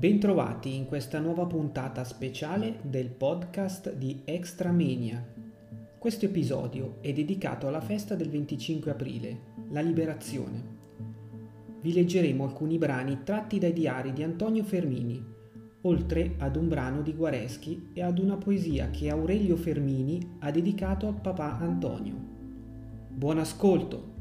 Bentrovati in questa nuova puntata speciale del podcast di Extramania. Questo episodio è dedicato alla festa del 25 aprile, la liberazione. Vi leggeremo alcuni brani tratti dai diari di Antonio Fermini, oltre ad un brano di Guareschi e ad una poesia che Aurelio Fermini ha dedicato al papà Antonio. Buon ascolto!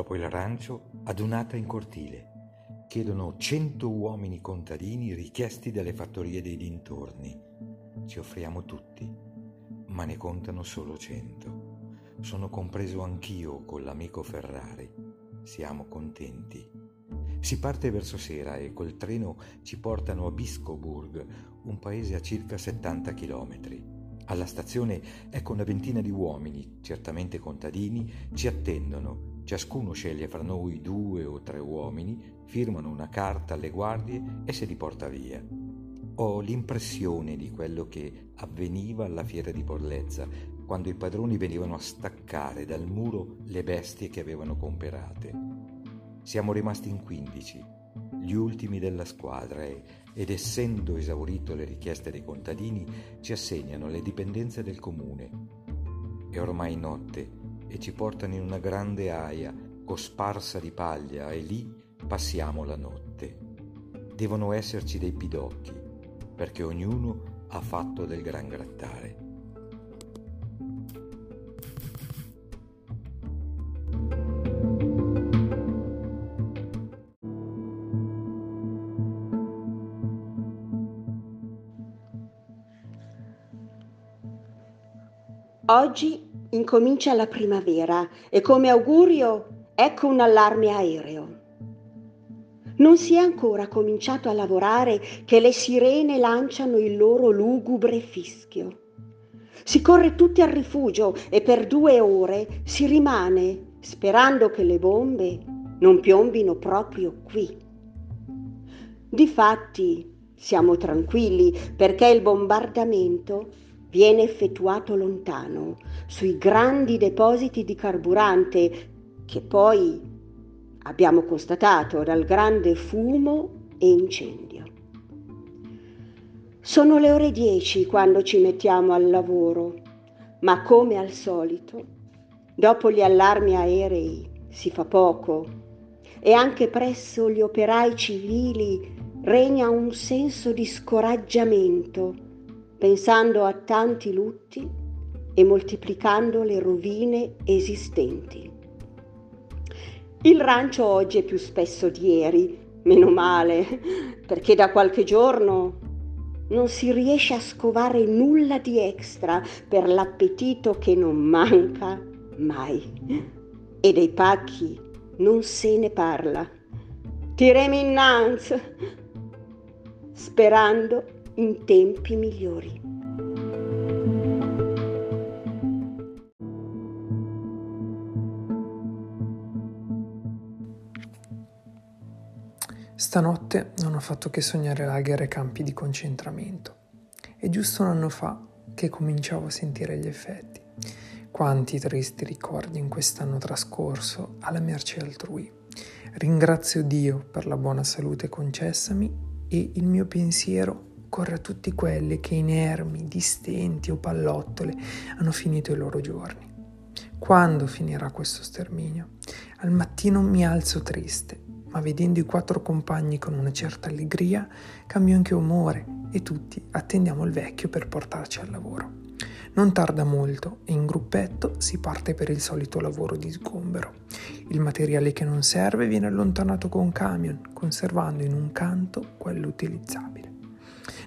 Dopo il rancio, adunata in cortile, chiedono cento uomini contadini richiesti dalle fattorie dei dintorni. Ci offriamo tutti, ma ne contano solo cento. Sono compreso anch'io con l'amico Ferrari. Siamo contenti. Si parte verso sera e col treno ci portano a Biscoburg, un paese a circa 70 chilometri. Alla stazione ecco una ventina di uomini, certamente contadini, ci attendono Ciascuno sceglie fra noi due o tre uomini, firmano una carta alle guardie e se li porta via. Ho l'impressione di quello che avveniva alla fiera di Porlezza, quando i padroni venivano a staccare dal muro le bestie che avevano comperate. Siamo rimasti in quindici, gli ultimi della squadra e, ed essendo esaurito le richieste dei contadini, ci assegnano le dipendenze del comune. È ormai notte e ci portano in una grande aia cosparsa di paglia e lì passiamo la notte. Devono esserci dei pidocchi, perché ognuno ha fatto del gran grattare. Oggi Incomincia la primavera e come augurio ecco un allarme aereo. Non si è ancora cominciato a lavorare che le sirene lanciano il loro lugubre fischio. Si corre tutti al rifugio e per due ore si rimane sperando che le bombe non piombino proprio qui. Difatti siamo tranquilli perché il bombardamento viene effettuato lontano, sui grandi depositi di carburante che poi abbiamo constatato dal grande fumo e incendio. Sono le ore 10 quando ci mettiamo al lavoro, ma come al solito, dopo gli allarmi aerei si fa poco e anche presso gli operai civili regna un senso di scoraggiamento pensando a tanti lutti e moltiplicando le rovine esistenti. Il rancio oggi è più spesso di ieri, meno male, perché da qualche giorno non si riesce a scovare nulla di extra per l'appetito che non manca mai. E dei pacchi non se ne parla. Tiremi innanzi, sperando in tempi migliori. Stanotte non ho fatto che sognare lager e campi di concentramento. È giusto un anno fa che cominciavo a sentire gli effetti. Quanti tristi ricordi in quest'anno trascorso alla merce altrui. Ringrazio Dio per la buona salute concessami e il mio pensiero corre a tutti quelli che inermi, distenti o pallottole hanno finito i loro giorni. Quando finirà questo sterminio? Al mattino mi alzo triste, ma vedendo i quattro compagni con una certa allegria, cambio anche umore e tutti attendiamo il vecchio per portarci al lavoro. Non tarda molto e in gruppetto si parte per il solito lavoro di sgombero. Il materiale che non serve viene allontanato con camion, conservando in un canto quello utilizzabile.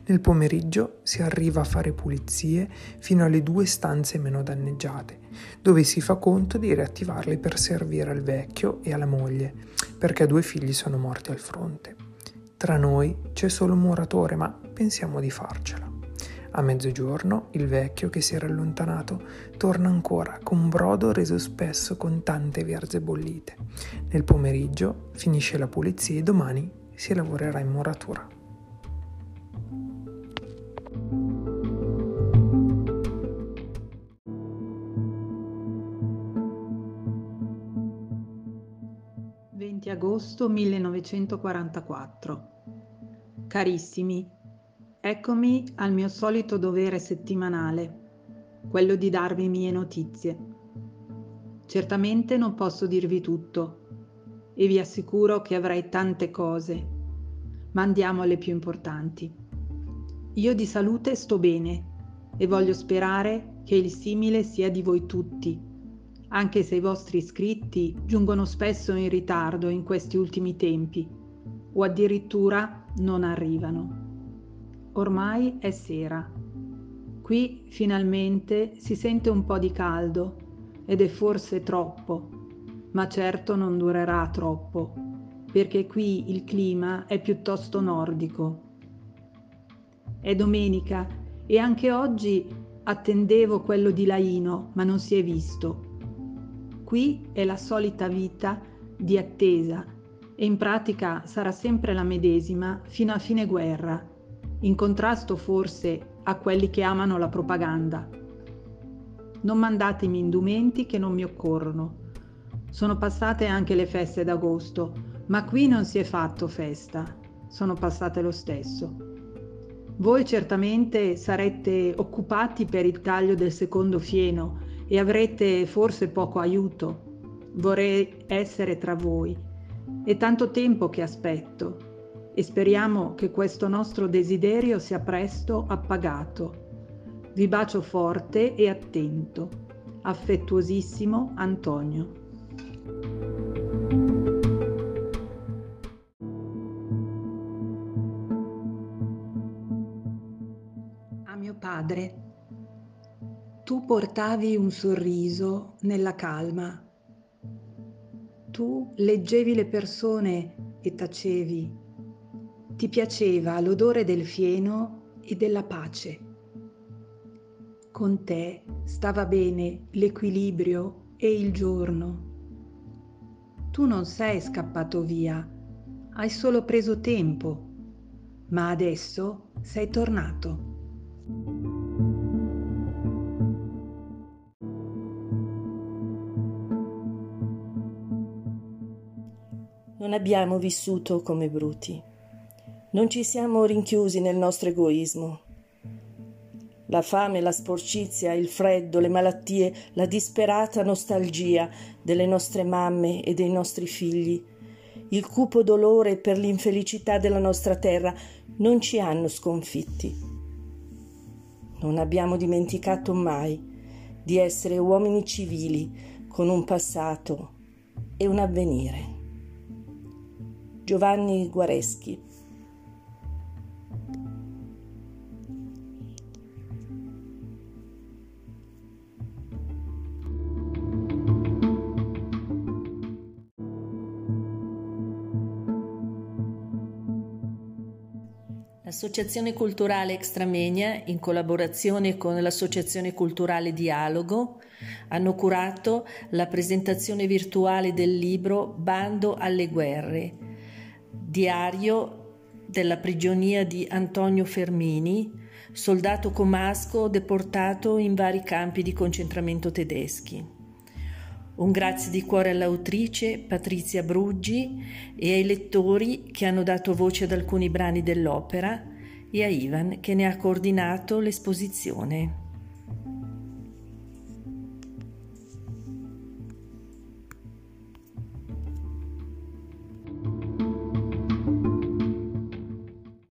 Nel pomeriggio si arriva a fare pulizie fino alle due stanze meno danneggiate, dove si fa conto di riattivarle per servire al vecchio e alla moglie, perché due figli sono morti al fronte. Tra noi c'è solo un muratore, ma pensiamo di farcela. A mezzogiorno il vecchio che si era allontanato torna ancora con brodo reso spesso con tante verze bollite. Nel pomeriggio finisce la pulizia e domani si lavorerà in muratura. Agosto 1944. Carissimi, eccomi al mio solito dovere settimanale, quello di darvi mie notizie. Certamente non posso dirvi tutto e vi assicuro che avrei tante cose, ma andiamo alle più importanti. Io di salute sto bene e voglio sperare che il simile sia di voi tutti, anche se i vostri iscritti giungono spesso in ritardo in questi ultimi tempi o addirittura non arrivano. Ormai è sera. Qui finalmente si sente un po' di caldo ed è forse troppo, ma certo non durerà troppo, perché qui il clima è piuttosto nordico. È domenica e anche oggi attendevo quello di Laino, ma non si è visto. Qui è la solita vita di attesa e in pratica sarà sempre la medesima fino a fine guerra, in contrasto forse a quelli che amano la propaganda. Non mandatemi indumenti che non mi occorrono. Sono passate anche le feste d'agosto, ma qui non si è fatto festa, sono passate lo stesso. Voi certamente sarete occupati per il taglio del secondo fieno e avrete forse poco aiuto. Vorrei essere tra voi. È tanto tempo che aspetto e speriamo che questo nostro desiderio sia presto appagato. Vi bacio forte e attento. Affettuosissimo Antonio. padre. Tu portavi un sorriso nella calma. Tu leggevi le persone e tacevi. Ti piaceva l'odore del fieno e della pace. Con te stava bene l'equilibrio e il giorno. Tu non sei scappato via, hai solo preso tempo, ma adesso sei tornato. Abbiamo vissuto come bruti. Non ci siamo rinchiusi nel nostro egoismo. La fame, la sporcizia, il freddo, le malattie, la disperata nostalgia delle nostre mamme e dei nostri figli, il cupo dolore per l'infelicità della nostra terra non ci hanno sconfitti. Non abbiamo dimenticato mai di essere uomini civili con un passato e un avvenire. Giovanni Guareschi. L'Associazione Culturale Extramenia, in collaborazione con l'Associazione Culturale Dialogo, hanno curato la presentazione virtuale del libro Bando alle guerre, Diario della prigionia di Antonio Fermini, soldato comasco deportato in vari campi di concentramento tedeschi. Un grazie di cuore all'autrice Patrizia Bruggi e ai lettori che hanno dato voce ad alcuni brani dell'opera e a Ivan che ne ha coordinato l'esposizione.